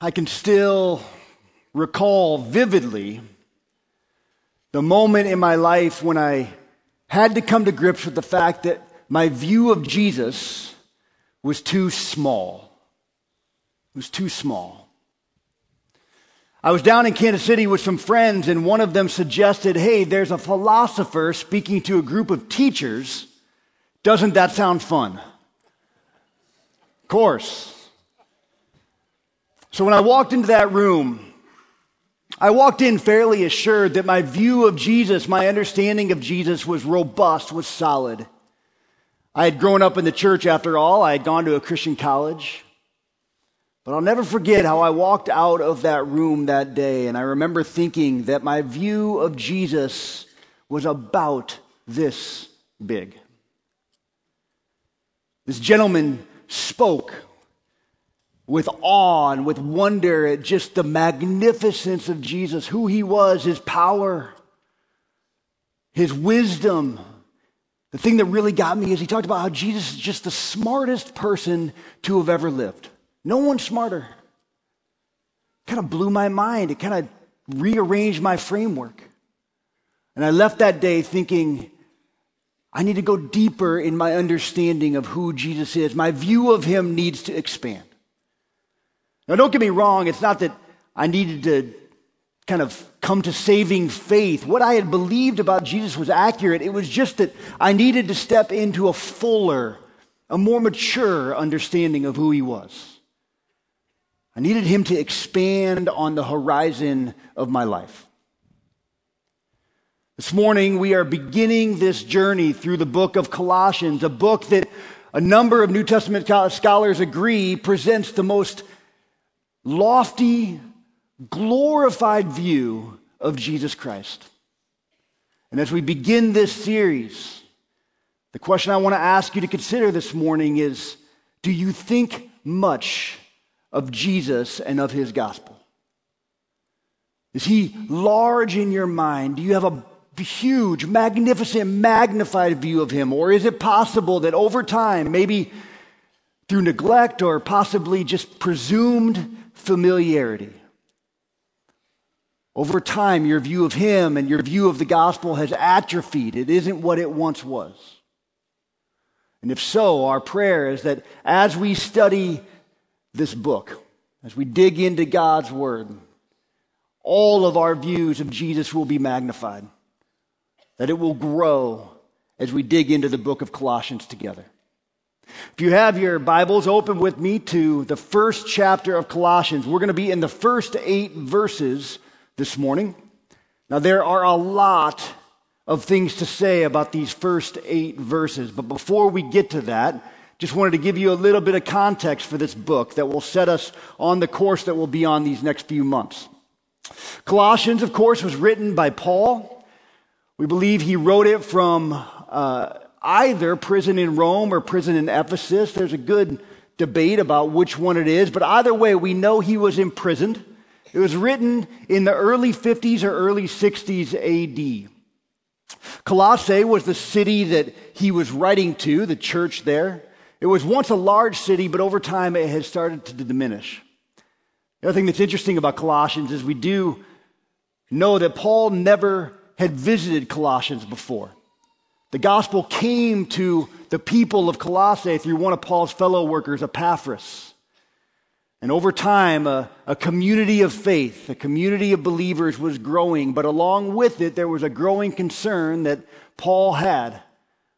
I can still recall vividly the moment in my life when I had to come to grips with the fact that my view of Jesus was too small. It was too small. I was down in Kansas City with some friends, and one of them suggested, Hey, there's a philosopher speaking to a group of teachers. Doesn't that sound fun? Of course. So when I walked into that room, I walked in fairly assured that my view of Jesus, my understanding of Jesus was robust, was solid. I had grown up in the church after all. I had gone to a Christian college. But I'll never forget how I walked out of that room that day, and I remember thinking that my view of Jesus was about this big. This gentleman spoke with awe and with wonder at just the magnificence of Jesus, who he was, his power, his wisdom. The thing that really got me is he talked about how Jesus is just the smartest person to have ever lived. No one smarter. Kind of blew my mind. It kind of rearranged my framework. And I left that day thinking, I need to go deeper in my understanding of who Jesus is. My view of him needs to expand. Now, don't get me wrong, it's not that I needed to kind of come to saving faith. What I had believed about Jesus was accurate. It was just that I needed to step into a fuller, a more mature understanding of who he was. I needed him to expand on the horizon of my life. This morning, we are beginning this journey through the book of Colossians, a book that a number of New Testament scholars agree presents the most lofty, glorified view of Jesus Christ. And as we begin this series, the question I want to ask you to consider this morning is Do you think much of Jesus and of his gospel? Is he large in your mind? Do you have a huge, magnificent, magnified view of him? Or is it possible that over time, maybe through neglect or possibly just presumed familiarity. Over time, your view of Him and your view of the gospel has atrophied. It isn't what it once was. And if so, our prayer is that as we study this book, as we dig into God's Word, all of our views of Jesus will be magnified, that it will grow as we dig into the book of Colossians together. If you have your Bibles, open with me to the first chapter of Colossians. We're going to be in the first eight verses this morning. Now, there are a lot of things to say about these first eight verses, but before we get to that, just wanted to give you a little bit of context for this book that will set us on the course that will be on these next few months. Colossians, of course, was written by Paul. We believe he wrote it from uh, either prison in Rome or prison in Ephesus. There's a good debate about which one it is, but either way, we know he was imprisoned. It was written in the early 50s or early 60s AD. Colossae was the city that he was writing to, the church there. It was once a large city, but over time it has started to diminish. The other thing that's interesting about Colossians is we do know that Paul never had visited Colossians before. The gospel came to the people of Colossae through one of Paul's fellow workers, Epaphras. And over time, a, a, community of faith, a community of believers was growing, but along with it, there was a growing concern that Paul had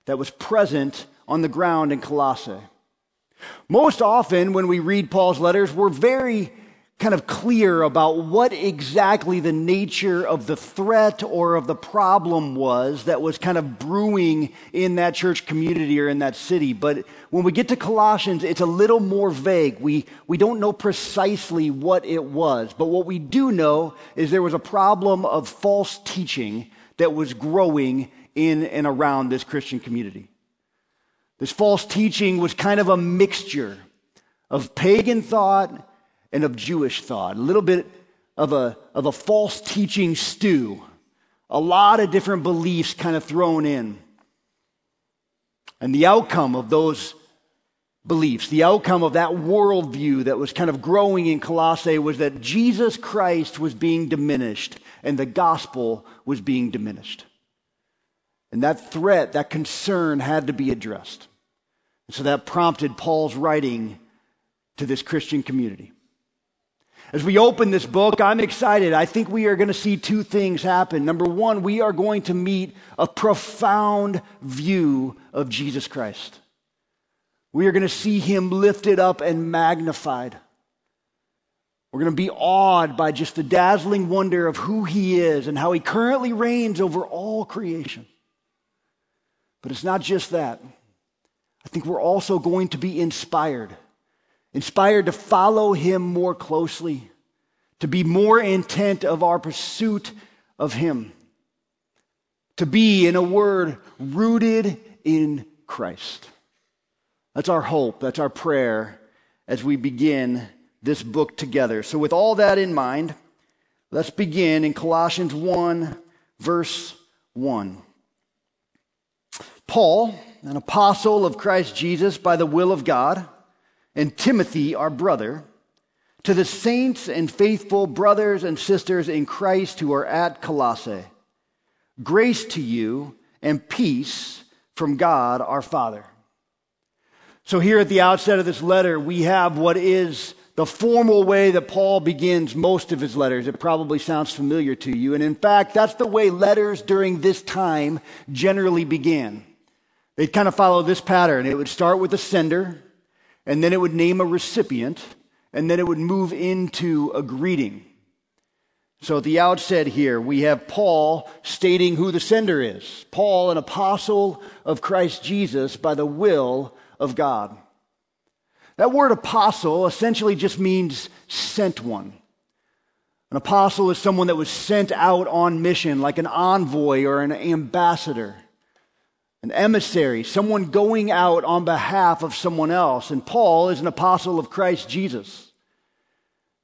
that was present on the ground in Colossae. Most often, when we read Paul's letters, we're very kind of clear about what exactly the nature of the threat or of the problem was that was kind of brewing in that church community or in that city. But when we get to Colossians, it's a little more vague. We, we don't know precisely what it was. But what we do know is there was a problem of false teaching that was growing in and around this Christian community. This false teaching was kind of a mixture of pagan thought and of Jewish thought, a little bit of a, of a false teaching stew, a lot of different beliefs kind of thrown in. And the outcome of those beliefs. The outcome of that worldview that was kind of growing in Colossae was that Jesus Christ was being diminished and the gospel was being diminished. And that threat, that concern had to be addressed. And so that prompted Paul's writing to this Christian community. As we open this book, I'm excited. I think we are going to see two things happen. Number one, we are going to meet a profound view of Jesus Christ. We are going to see him lifted up and magnified. We're going to be awed by just the dazzling wonder of who he is and how he currently reigns over all creation. But it's not just that. I think we're also going to be inspired, inspired to follow him more closely, to be more intent of our pursuit of him, to be, in a word, rooted in Christ. That's our hope, that's our prayer as we begin this book together. So, with all that in mind, let's begin in Colossians 1, verse 1. Paul, an apostle of Christ Jesus by the will of God, and Timothy, our brother, to the saints and faithful brothers and sisters in Christ who are at Colossae, grace to you and peace from God our Father. So, here at the outset of this letter, we have what is the formal way that Paul begins most of his letters. It probably sounds familiar to you. And in fact, that's the way letters during this time generally began. They'd kind of follow this pattern. It would start with the sender, and then it would name a recipient, and then it would move into a greeting. So at the outset here, we have Paul stating who the sender is Paul, an apostle of Christ Jesus by the will of God. That word apostle essentially just means sent one. An apostle is someone that was sent out on mission, like an envoy or an ambassador an emissary, someone going out on behalf of someone else. And Paul is an apostle of Christ Jesus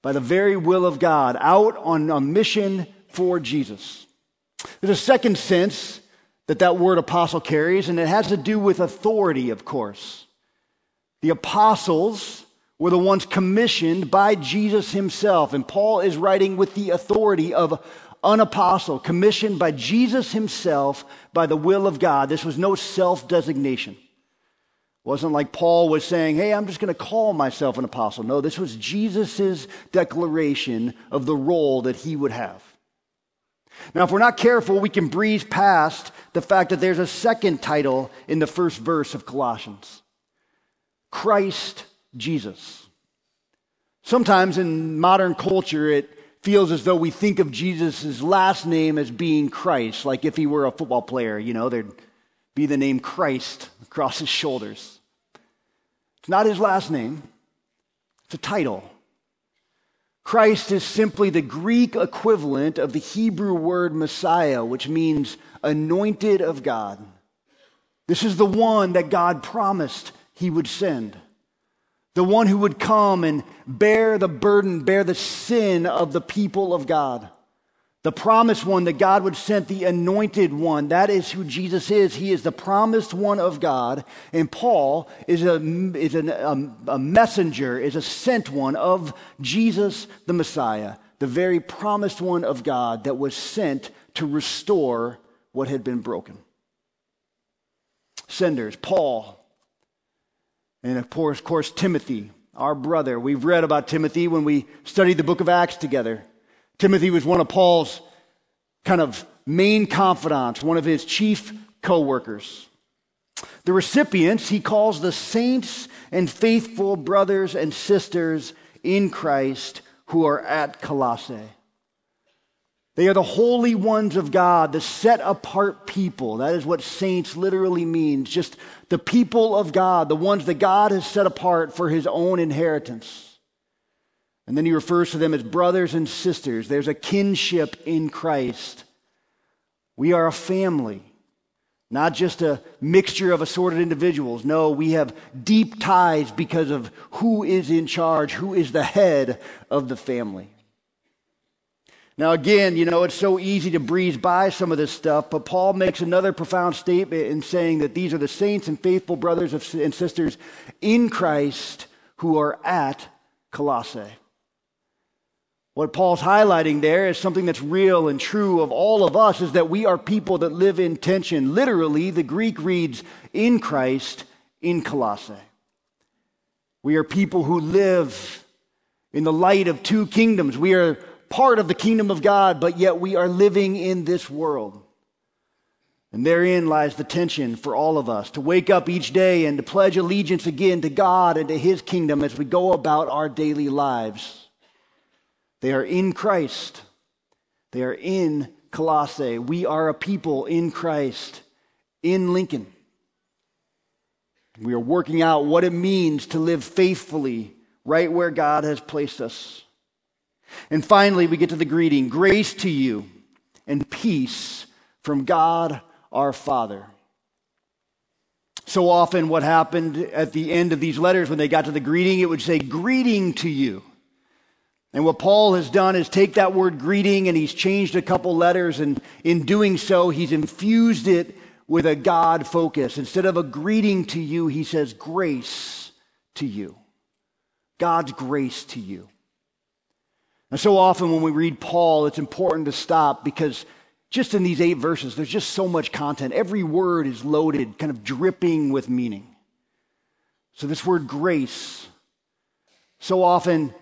by the very will of God, out on a mission for Jesus. There's a second sense that that word apostle carries, and it has to do with authority, of course. The apostles were the ones commissioned by Jesus himself, and Paul is writing with the authority of an apostle commissioned by Jesus himself by the will of God. This was no self designation. It wasn't like Paul was saying, Hey, I'm just going to call myself an apostle. No, this was Jesus' declaration of the role that he would have. Now, if we're not careful, we can breeze past the fact that there's a second title in the first verse of Colossians Christ Jesus. Sometimes in modern culture, it feels as though we think of Jesus' last name as being Christ, like if he were a football player, you know, there'd be the name Christ across his shoulders. It's not his last name, it's a title. Christ is simply the Greek equivalent of the Hebrew word Messiah, which means anointed of God. This is the one that God promised he would send the one who would come and bear the burden, bear the sin of the people of God. The promised one that God would send the anointed one. That is who Jesus is. He is the promised one of God. And Paul is a, is an, a, a messenger, is a sent one of Jesus the Messiah, the very promised one of God that was sent to restore what had been broken. Senders, Paul, and of course, of course, Timothy, our brother. We've read about Timothy when we studied the book of Acts together. Timothy was one of Paul's kind of main confidants, one of his chief co workers. The recipients he calls the saints and faithful brothers and sisters in Christ who are at Colossae. They are the holy ones of God, the set apart people. That is what saints literally means. Just the people of God, the ones that God has set apart for his own inheritance. And then he refers to them as brothers and sisters. There's a kinship in Christ. We are a family, not just a mixture of assorted individuals. No, we have deep ties because of who is in charge, who is the head of the family. Now, again, you know, it's so easy to breeze by some of this stuff, but Paul makes another profound statement in saying that these are the saints and faithful brothers and sisters in Christ who are at Colossae. What Paul's highlighting there is something that's real and true of all of us is that we are people that live in tension. Literally, the Greek reads in Christ in Colossae. We are people who live in the light of two kingdoms. We are part of the kingdom of God, but yet we are living in this world. And therein lies the tension for all of us to wake up each day and to pledge allegiance again to God and to His kingdom as we go about our daily lives. They are in Christ, they are in Colossae. We are a people in Christ, in Lincoln. We are working out what it means to live faithfully right where God has placed us. And finally, we get to the greeting grace to you and peace from God our Father. So often, what happened at the end of these letters, when they got to the greeting, it would say, Greeting to you. And what Paul has done is take that word greeting and he's changed a couple letters, and in doing so, he's infused it with a God focus. Instead of a greeting to you, he says, Grace to you. God's grace to you. And so often when we read Paul, it's important to stop because just in these eight verses, there's just so much content. Every word is loaded, kind of dripping with meaning. So, this word grace, so often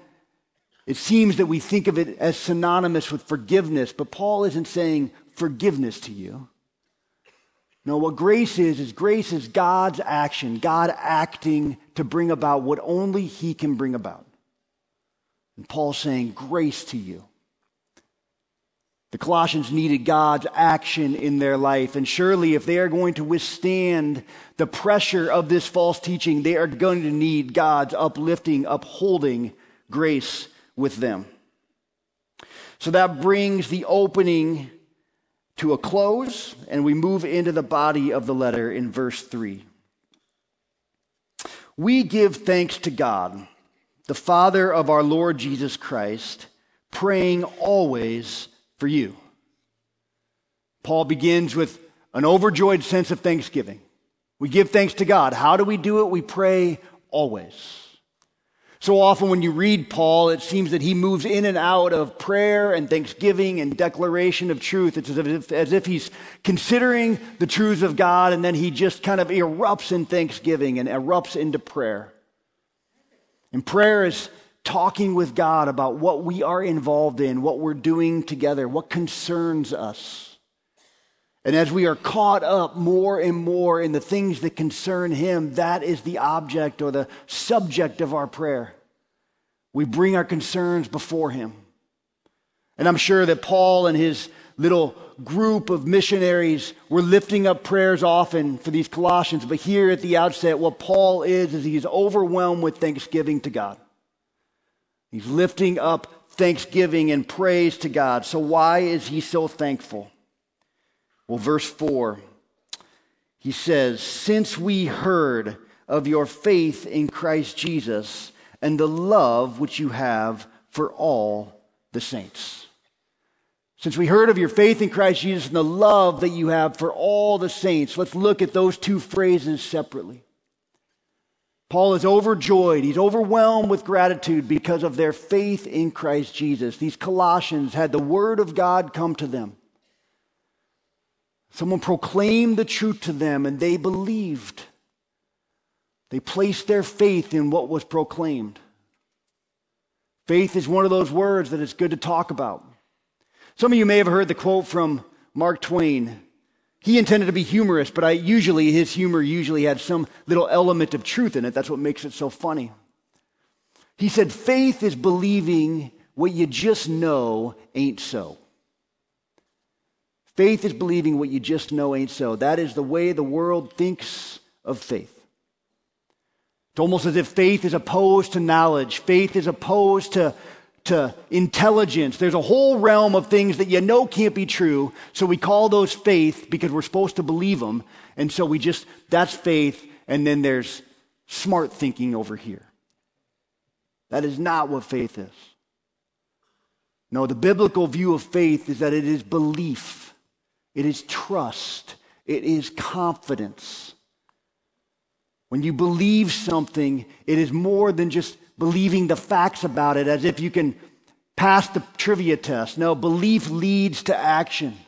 it seems that we think of it as synonymous with forgiveness, but Paul isn't saying forgiveness to you. No, what grace is, is grace is God's action, God acting to bring about what only He can bring about. And Paul's saying, Grace to you. The Colossians needed God's action in their life. And surely, if they are going to withstand the pressure of this false teaching, they are going to need God's uplifting, upholding grace with them. So that brings the opening to a close, and we move into the body of the letter in verse 3. We give thanks to God the Father of our Lord Jesus Christ, praying always for you. Paul begins with an overjoyed sense of thanksgiving. We give thanks to God. How do we do it? We pray always. So often when you read Paul, it seems that he moves in and out of prayer and thanksgiving and declaration of truth. It's as if, as if he's considering the truths of God and then he just kind of erupts in thanksgiving and erupts into prayer. And prayer is talking with God about what we are involved in, what we're doing together, what concerns us. And as we are caught up more and more in the things that concern Him, that is the object or the subject of our prayer. We bring our concerns before Him. And I'm sure that Paul and his little group of missionaries were lifting up prayers often for these Colossians. But here at the outset, what Paul is, is he's overwhelmed with thanksgiving to God. He's lifting up thanksgiving and praise to God. So, why is he so thankful? Well, verse 4, he says, Since we heard of your faith in Christ Jesus and the love which you have for all the saints. Since we heard of your faith in Christ Jesus and the love that you have for all the saints, let's look at those two phrases separately. Paul is overjoyed. He's overwhelmed with gratitude because of their faith in Christ Jesus. These Colossians had the Word of God come to them. Someone proclaimed the truth to them and they believed. They placed their faith in what was proclaimed. Faith is one of those words that it's good to talk about. Some of you may have heard the quote from Mark Twain. He intended to be humorous, but I usually his humor usually had some little element of truth in it. That's what makes it so funny. He said, "Faith is believing what you just know ain't so." Faith is believing what you just know ain't so. That is the way the world thinks of faith. It's almost as if faith is opposed to knowledge. Faith is opposed to to intelligence. There's a whole realm of things that you know can't be true. So we call those faith because we're supposed to believe them. And so we just, that's faith. And then there's smart thinking over here. That is not what faith is. No, the biblical view of faith is that it is belief, it is trust, it is confidence. When you believe something, it is more than just believing the facts about it as if you can pass the trivia test. No, belief leads to action.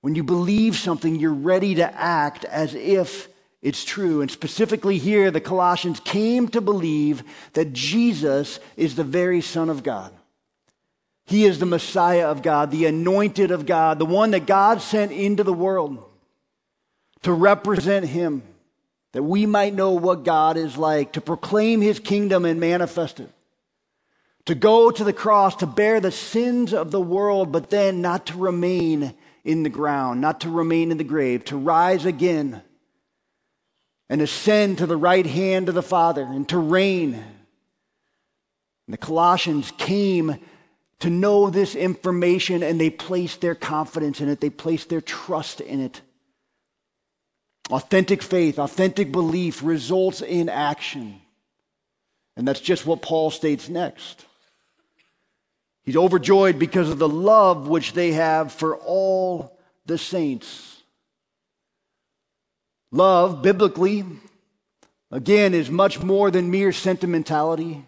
When you believe something, you're ready to act as if it's true. And specifically here, the Colossians came to believe that Jesus is the very Son of God. He is the Messiah of God, the anointed of God, the one that God sent into the world to represent Him, that we might know what God is like, to proclaim His kingdom and manifest it, to go to the cross, to bear the sins of the world, but then not to remain in the ground, not to remain in the grave, to rise again and ascend to the right hand of the Father and to reign. And the Colossians came to know this information and they placed their confidence in it, they placed their trust in it. Authentic faith, authentic belief results in action. And that's just what Paul states next. He's overjoyed because of the love which they have for all the saints. Love, biblically, again, is much more than mere sentimentality.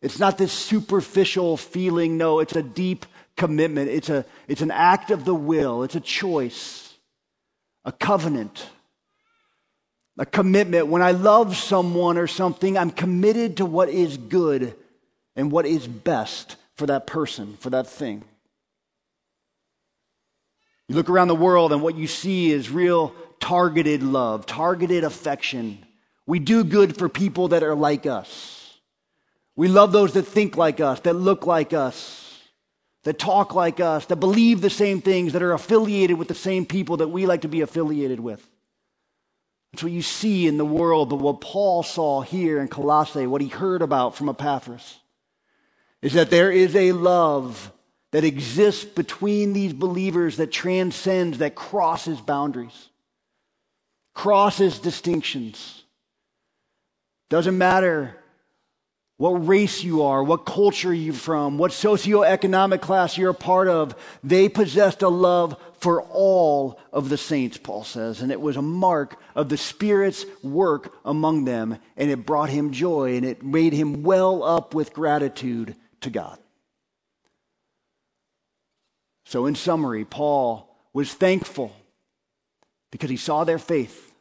It's not this superficial feeling. No, it's a deep commitment. It's, a, it's an act of the will. It's a choice, a covenant, a commitment. When I love someone or something, I'm committed to what is good and what is best for that person, for that thing. You look around the world and what you see is real targeted love, targeted affection. We do good for people that are like us. We love those that think like us, that look like us, that talk like us, that believe the same things, that are affiliated with the same people that we like to be affiliated with. That's what you see in the world, but what Paul saw here in Colossae, what he heard about from Epaphras, is that there is a love that exists between these believers that transcends, that crosses boundaries, crosses distinctions. Doesn't matter what race you are, what culture you're from, what socioeconomic class you're a part of. They possessed a love for all of the saints, Paul says, and it was a mark of the Spirit's work among them, and it brought him joy, and it made him well up with gratitude to God. So, in summary, Paul was thankful because he saw their faith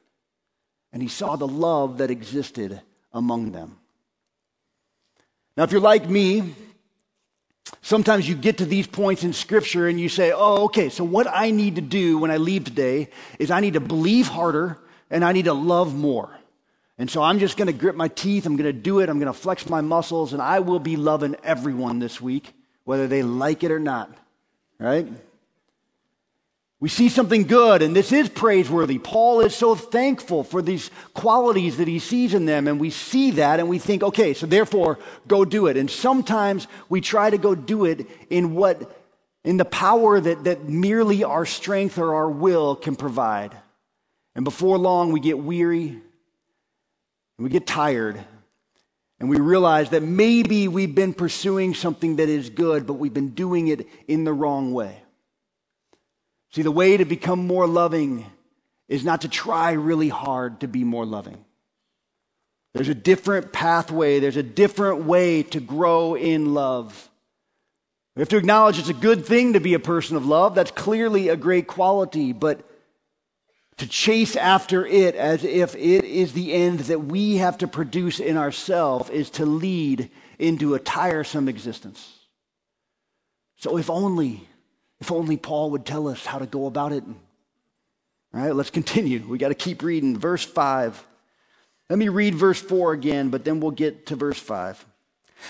and he saw the love that existed among them. Now, if you're like me, sometimes you get to these points in Scripture and you say, oh, okay, so what I need to do when I leave today is I need to believe harder and I need to love more. And so I'm just going to grit my teeth, I'm going to do it, I'm going to flex my muscles, and I will be loving everyone this week, whether they like it or not. Right? We see something good, and this is praiseworthy. Paul is so thankful for these qualities that he sees in them, and we see that and we think, okay, so therefore, go do it. And sometimes we try to go do it in what, in the power that, that merely our strength or our will can provide. And before long, we get weary, and we get tired, and we realize that maybe we've been pursuing something that is good, but we've been doing it in the wrong way. See, the way to become more loving is not to try really hard to be more loving. There's a different pathway, there's a different way to grow in love. We have to acknowledge it's a good thing to be a person of love. That's clearly a great quality, but to chase after it as if it is the end that we have to produce in ourselves is to lead into a tiresome existence. So, if only if only Paul would tell us how to go about it. All right, let's continue. We got to keep reading. Verse 5. Let me read verse 4 again, but then we'll get to verse 5.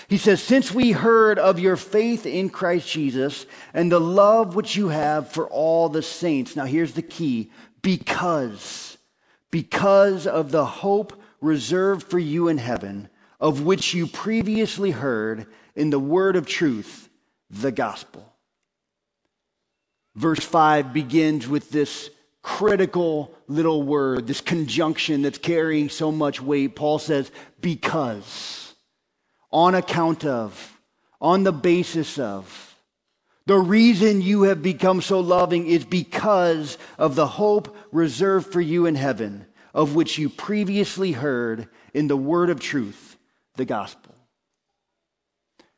He says, Since we heard of your faith in Christ Jesus and the love which you have for all the saints. Now, here's the key because, because of the hope reserved for you in heaven, of which you previously heard in the word of truth, the gospel Verse 5 begins with this critical little word, this conjunction that's carrying so much weight. Paul says, because, on account of, on the basis of. The reason you have become so loving is because of the hope reserved for you in heaven, of which you previously heard in the word of truth, the gospel.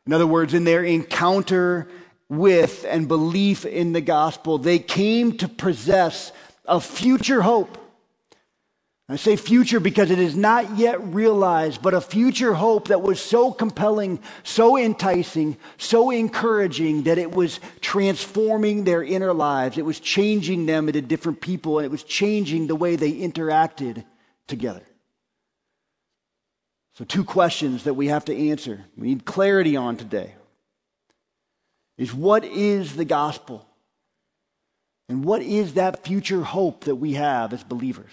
In other words, in their encounter with and belief in the gospel, they came to possess a future hope I say future because it is not yet realized, but a future hope that was so compelling, so enticing, so encouraging that it was transforming their inner lives. It was changing them into different people, and it was changing the way they interacted together. So, two questions that we have to answer, we need clarity on today is what is the gospel? And what is that future hope that we have as believers?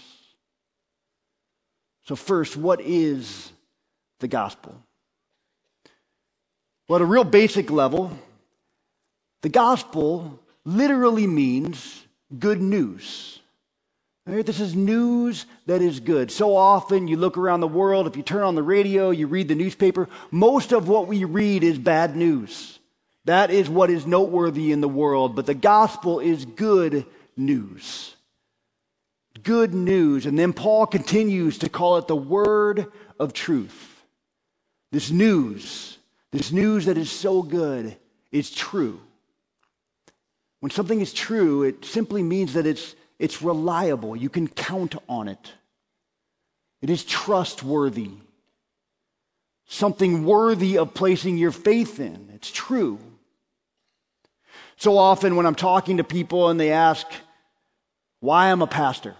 So, first, what is the gospel? Well, at a real basic level, the gospel literally means good news. Right? This is news that is good. So often you look around the world, if you turn on the radio, you read the newspaper, most of what we read is bad news. That is what is noteworthy in the world, but the gospel is good news good news. And then Paul continues to call it the word of truth. This news, this news that is so good, is true. When something is true, it simply means that it's, it's reliable. You can count on it. It is trustworthy. Something worthy of placing your faith in. It's true. So often, when I'm talking to people and they ask why I'm a pastor,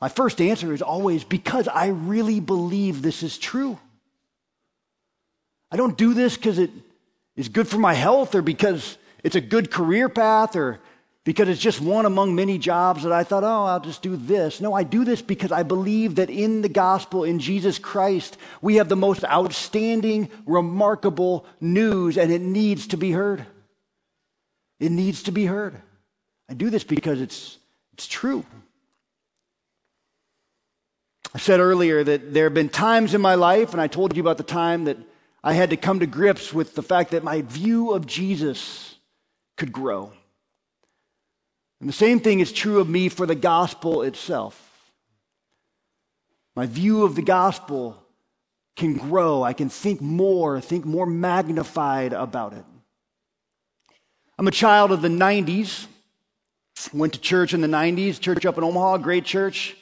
my first answer is always because I really believe this is true. I don't do this because it is good for my health or because it's a good career path or because it's just one among many jobs that I thought, oh, I'll just do this. No, I do this because I believe that in the gospel, in Jesus Christ, we have the most outstanding, remarkable news, and it needs to be heard. It needs to be heard. I do this because it's, it's true. I said earlier that there have been times in my life, and I told you about the time that I had to come to grips with the fact that my view of Jesus could grow. And the same thing is true of me for the gospel itself. My view of the gospel can grow. I can think more, think more magnified about it. I'm a child of the 90s. Went to church in the 90s, church up in Omaha, great church.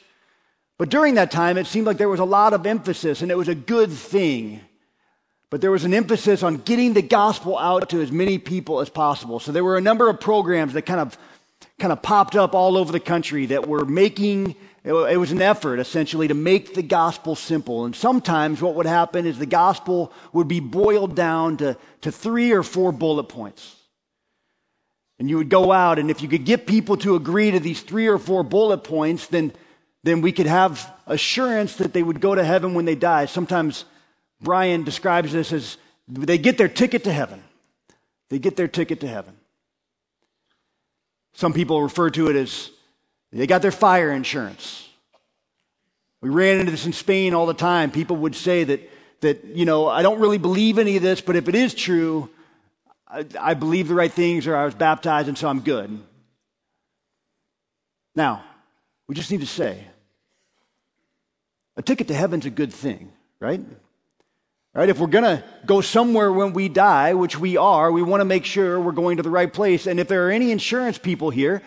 But during that time, it seemed like there was a lot of emphasis, and it was a good thing. But there was an emphasis on getting the gospel out to as many people as possible. So there were a number of programs that kind of, kind of popped up all over the country that were making, it was an effort essentially to make the gospel simple. And sometimes what would happen is the gospel would be boiled down to, to three or four bullet points. And you would go out, and if you could get people to agree to these three or four bullet points, then then we could have assurance that they would go to heaven when they die. Sometimes Brian describes this as they get their ticket to heaven. They get their ticket to heaven. Some people refer to it as they got their fire insurance. We ran into this in Spain all the time. People would say that, that you know, I don't really believe any of this, but if it is true, I, I believe the right things or I was baptized and so I'm good. Now, we just need to say a ticket to heaven's a good thing, right? Right? If we're going to go somewhere when we die, which we are, we want to make sure we're going to the right place. And if there are any insurance people here,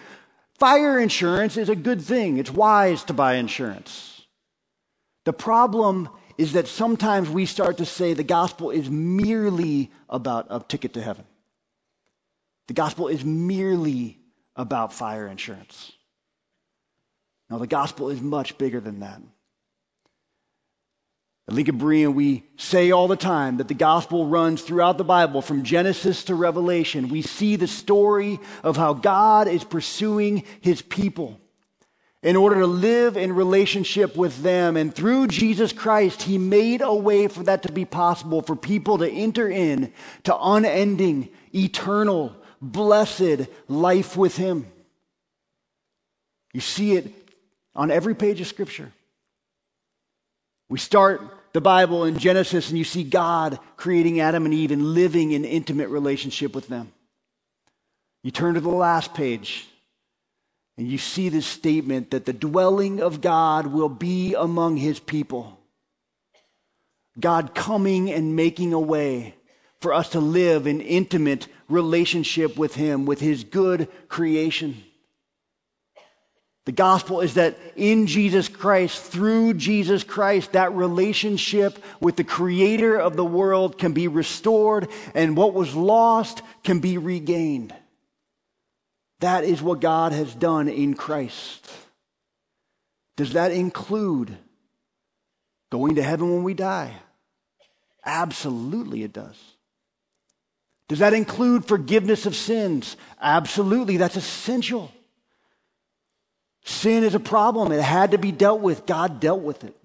fire insurance is a good thing. It's wise to buy insurance. The problem is that sometimes we start to say the gospel is merely about a ticket to heaven. The gospel is merely about fire insurance. Now, the gospel is much bigger than that. At Lincoln Berean, we say all the time that the gospel runs throughout the Bible from Genesis to Revelation. We see the story of how God is pursuing his people in order to live in relationship with them. And through Jesus Christ, he made a way for that to be possible for people to enter in to unending, eternal, blessed life with him. You see it on every page of Scripture. We start the Bible in Genesis and you see God creating Adam and Eve and living in intimate relationship with them. You turn to the last page and you see this statement that the dwelling of God will be among his people. God coming and making a way for us to live in intimate relationship with him, with his good creation. The gospel is that in Jesus Christ, through Jesus Christ, that relationship with the creator of the world can be restored and what was lost can be regained. That is what God has done in Christ. Does that include going to heaven when we die? Absolutely, it does. Does that include forgiveness of sins? Absolutely, that's essential. Sin is a problem. It had to be dealt with. God dealt with it.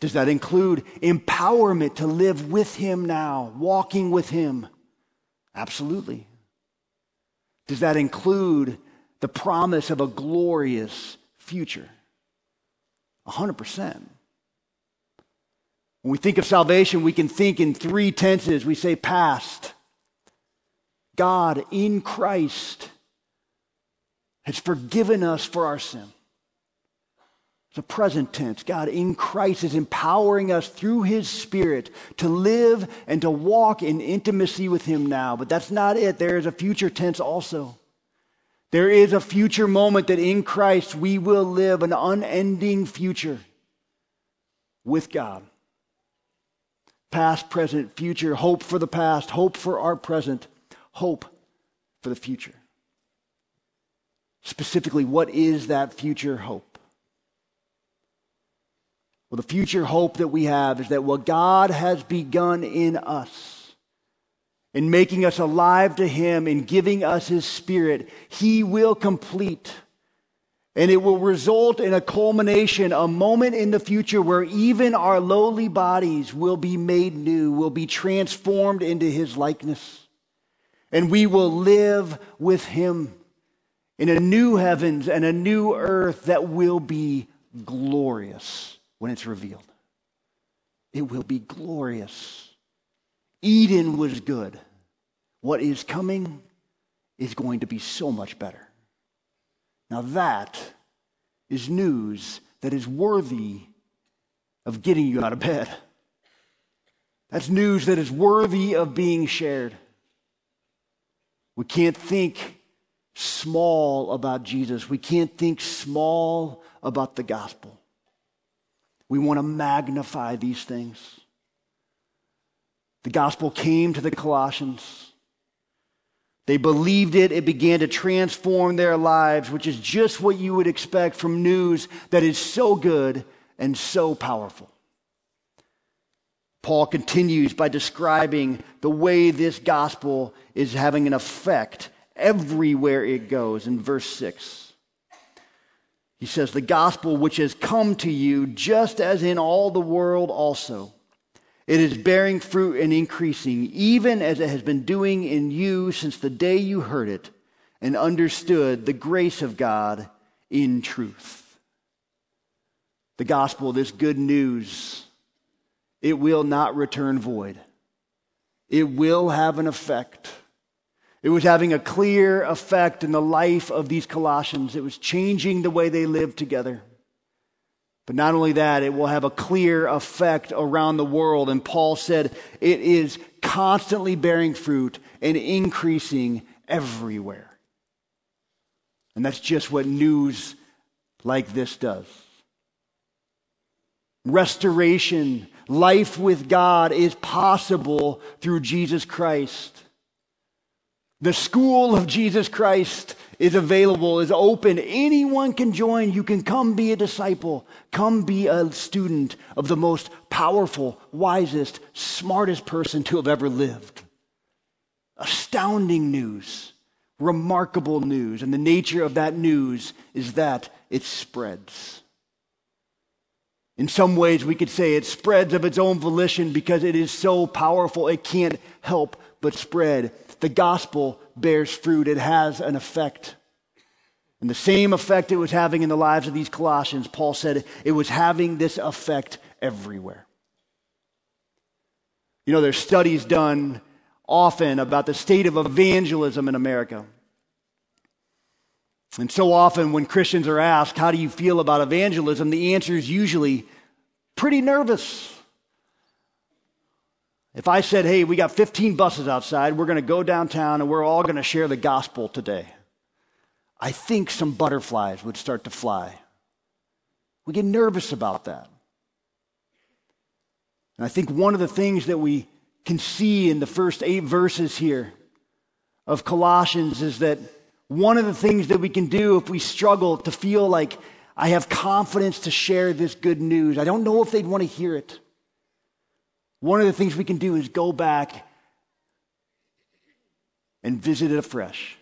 Does that include empowerment to live with Him now, walking with Him? Absolutely. Does that include the promise of a glorious future? 100%. When we think of salvation, we can think in three tenses. We say past. God in Christ has forgiven us for our sin. It's a present tense. God in Christ is empowering us through his Spirit to live and to walk in intimacy with him now. But that's not it. There is a future tense also. There is a future moment that in Christ we will live an unending future with God. Past, present, future, hope for the past, hope for our present, hope for the future. Specifically, what is that future hope? Well, the future hope that we have is that what God has begun in us, in making us alive to Him, in giving us His Spirit, He will complete. And it will result in a culmination, a moment in the future where even our lowly bodies will be made new, will be transformed into His likeness. And we will live with Him in a new heavens and a new earth that will be glorious when it's revealed. It will be glorious. Eden was good. What is coming is going to be so much better. Now, that is news that is worthy of getting you out of bed. That's news that is worthy of being shared. We can't think small about Jesus. We can't think small about the gospel. We want to magnify these things. The gospel came to the Colossians. They believed it. It began to transform their lives, which is just what you would expect from news that is so good and so powerful. Paul continues by describing the way this gospel is having an effect everywhere it goes in verse 6. He says, The gospel which has come to you, just as in all the world also, it is bearing fruit and increasing, even as it has been doing in you since the day you heard it and understood the grace of God in truth. The gospel, this good news, it will not return void. It will have an effect. It was having a clear effect in the life of these Colossians. It was changing the way they lived together. But not only that, it will have a clear effect around the world. And Paul said it is constantly bearing fruit and increasing everywhere. And that's just what news like this does. Restoration, life with God is possible through Jesus Christ. The school of Jesus Christ is available, is open. Anyone can join. You can come be a disciple. Come be a student of the most powerful, wisest, smartest person to have ever lived. Astounding news, remarkable news. And the nature of that news is that it spreads. In some ways, we could say it spreads of its own volition because it is so powerful, it can't help but spread the gospel bears fruit, it has an effect. And the same effect it was having in the lives of these Colossians, Paul said it was having this effect everywhere. You know, there's studies done often about the state of evangelism in America. And so often, when Christians are asked, How do you feel about evangelism? the answer is usually pretty nervous. If I said, Hey, we got 15 buses outside, we're going to go downtown and we're all going to share the gospel today, I think some butterflies would start to fly. We get nervous about that. And I think one of the things that we can see in the first eight verses here of Colossians is that one of the things that we can do if we struggle to feel like I have confidence to share this good news, I don't know if they'd want to hear it. One of the things we can do is go back and visit it afresh.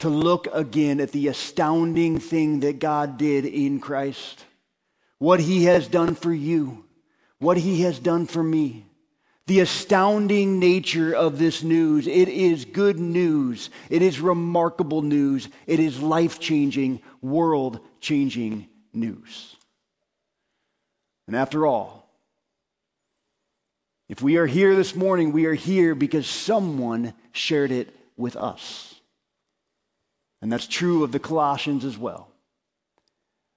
To look again at the astounding thing that God did in Christ, what He has done for you, what He has done for me the astounding nature of this news. It is good news. It is remarkable news. It is life changing, world changing news. And after all, if we are here this morning, we are here because someone shared it with us. And that's true of the Colossians as well.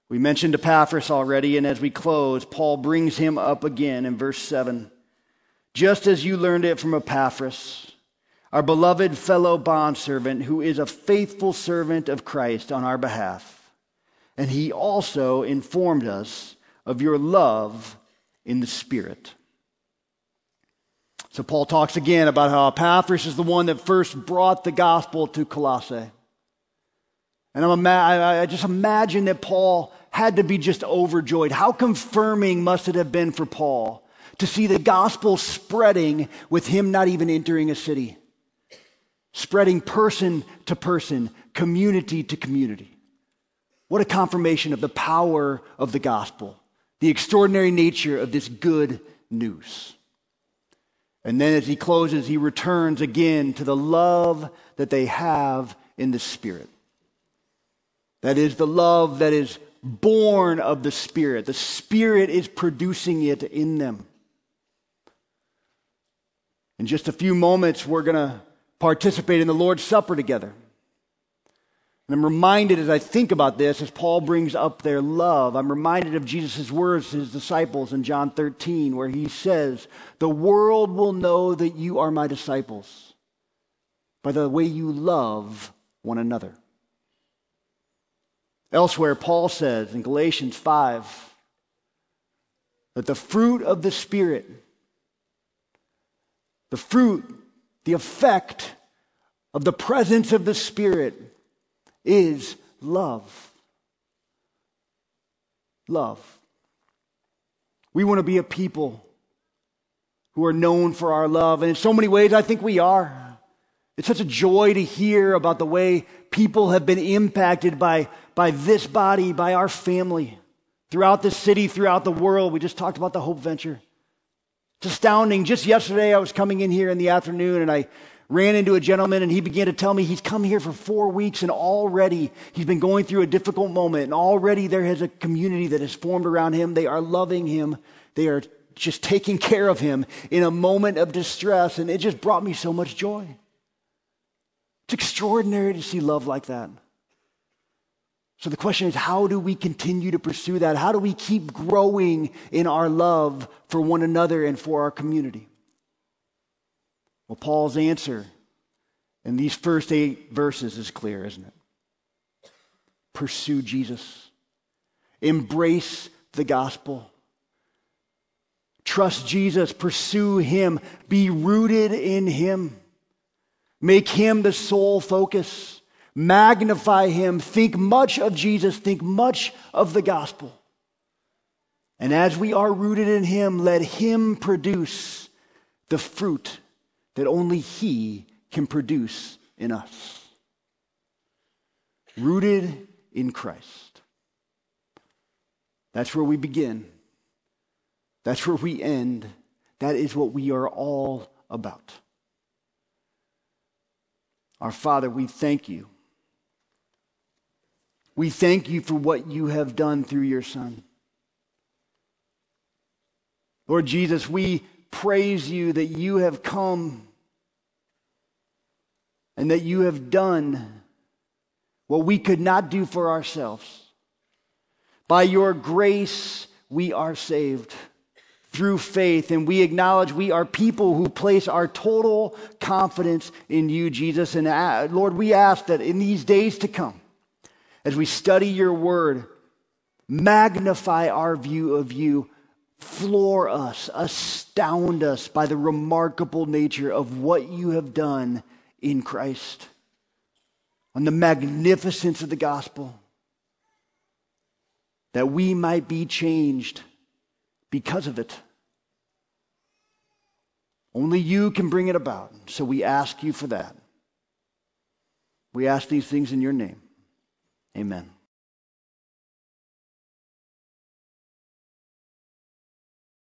We mentioned Epaphras already, and as we close, Paul brings him up again in verse 7 just as you learned it from Epaphras, our beloved fellow bondservant, who is a faithful servant of Christ on our behalf. And he also informed us of your love in the Spirit. So Paul talks again about how Epaphras is the one that first brought the gospel to Colossae. And I'm, I just imagine that Paul had to be just overjoyed. How confirming must it have been for Paul to see the gospel spreading with him not even entering a city, spreading person to person, community to community. What a confirmation of the power of the gospel, the extraordinary nature of this good news. And then as he closes, he returns again to the love that they have in the Spirit. That is the love that is born of the Spirit. The Spirit is producing it in them. In just a few moments, we're going to participate in the Lord's Supper together. And I'm reminded as I think about this, as Paul brings up their love, I'm reminded of Jesus' words to his disciples in John 13, where he says, The world will know that you are my disciples by the way you love one another. Elsewhere, Paul says in Galatians 5 that the fruit of the Spirit the fruit, the effect of the presence of the Spirit is love. Love. We want to be a people who are known for our love. And in so many ways, I think we are. It's such a joy to hear about the way people have been impacted by, by this body, by our family, throughout the city, throughout the world. We just talked about the Hope Venture. It's astounding. Just yesterday, I was coming in here in the afternoon and I ran into a gentleman and he began to tell me he's come here for four weeks and already he's been going through a difficult moment and already there is a community that has formed around him. They are loving him. They are just taking care of him in a moment of distress. And it just brought me so much joy. It's extraordinary to see love like that. So the question is how do we continue to pursue that? How do we keep growing in our love for one another and for our community? Well, Paul's answer in these first eight verses is clear, isn't it? Pursue Jesus, embrace the gospel. Trust Jesus, pursue Him, be rooted in Him, make Him the sole focus. Magnify him, think much of Jesus, think much of the gospel. And as we are rooted in him, let him produce the fruit that only he can produce in us. Rooted in Christ. That's where we begin. That's where we end. That is what we are all about. Our Father, we thank you we thank you for what you have done through your Son. Lord Jesus, we praise you that you have come and that you have done what we could not do for ourselves. By your grace, we are saved through faith, and we acknowledge we are people who place our total confidence in you, Jesus. And uh, Lord, we ask that in these days to come, as we study your word, magnify our view of you, floor us, astound us by the remarkable nature of what you have done in Christ, on the magnificence of the gospel, that we might be changed because of it. Only you can bring it about. So we ask you for that. We ask these things in your name. Amen.